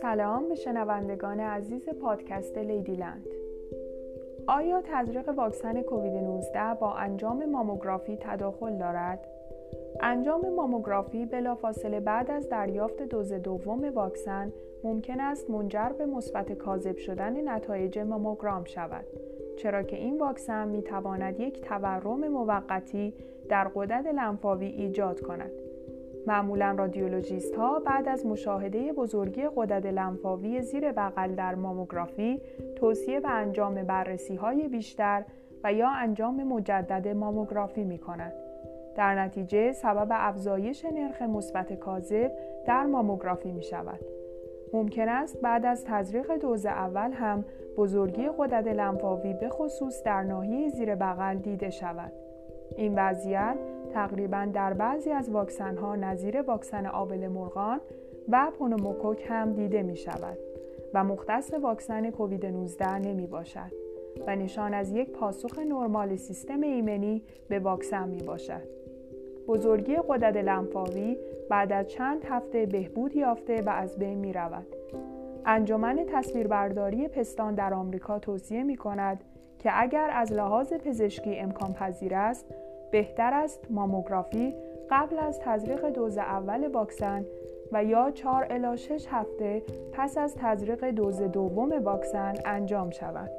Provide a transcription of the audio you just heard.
سلام به شنوندگان عزیز پادکست لیدیلند آیا تزریق واکسن کووید 19 با انجام ماموگرافی تداخل دارد؟ انجام ماموگرافی بلافاصله بعد از دریافت دوز دوم واکسن ممکن است منجر به مثبت کاذب شدن نتایج ماموگرام شود چرا که این واکسن می تواند یک تورم موقتی در قدرت لنفاوی ایجاد کند معمولا رادیولوژیست ها بعد از مشاهده بزرگی قدرت لنفاوی زیر بغل در ماموگرافی توصیه به انجام بررسی های بیشتر و یا انجام مجدد ماموگرافی می کنند. در نتیجه سبب افزایش نرخ مثبت کاذب در ماموگرافی می شود. ممکن است بعد از تزریق دوز اول هم بزرگی قدرت لنفاوی به خصوص در ناحیه زیر بغل دیده شود. این وضعیت تقریبا در بعضی از واکسن ها نظیر واکسن آبل مرغان و پونوموکوک هم دیده می شود و مختص واکسن کووید 19 نمی باشد و نشان از یک پاسخ نرمال سیستم ایمنی به واکسن می باشد. بزرگی قدرت لنفاوی بعد از چند هفته بهبود یافته و از بین می رود. انجمن تصویربرداری پستان در آمریکا توصیه می کند که اگر از لحاظ پزشکی امکان پذیر است بهتر است ماموگرافی قبل از تزریق دوز اول واکسن و یا 4 الی 6 هفته پس از تزریق دوز دوم واکسن انجام شود.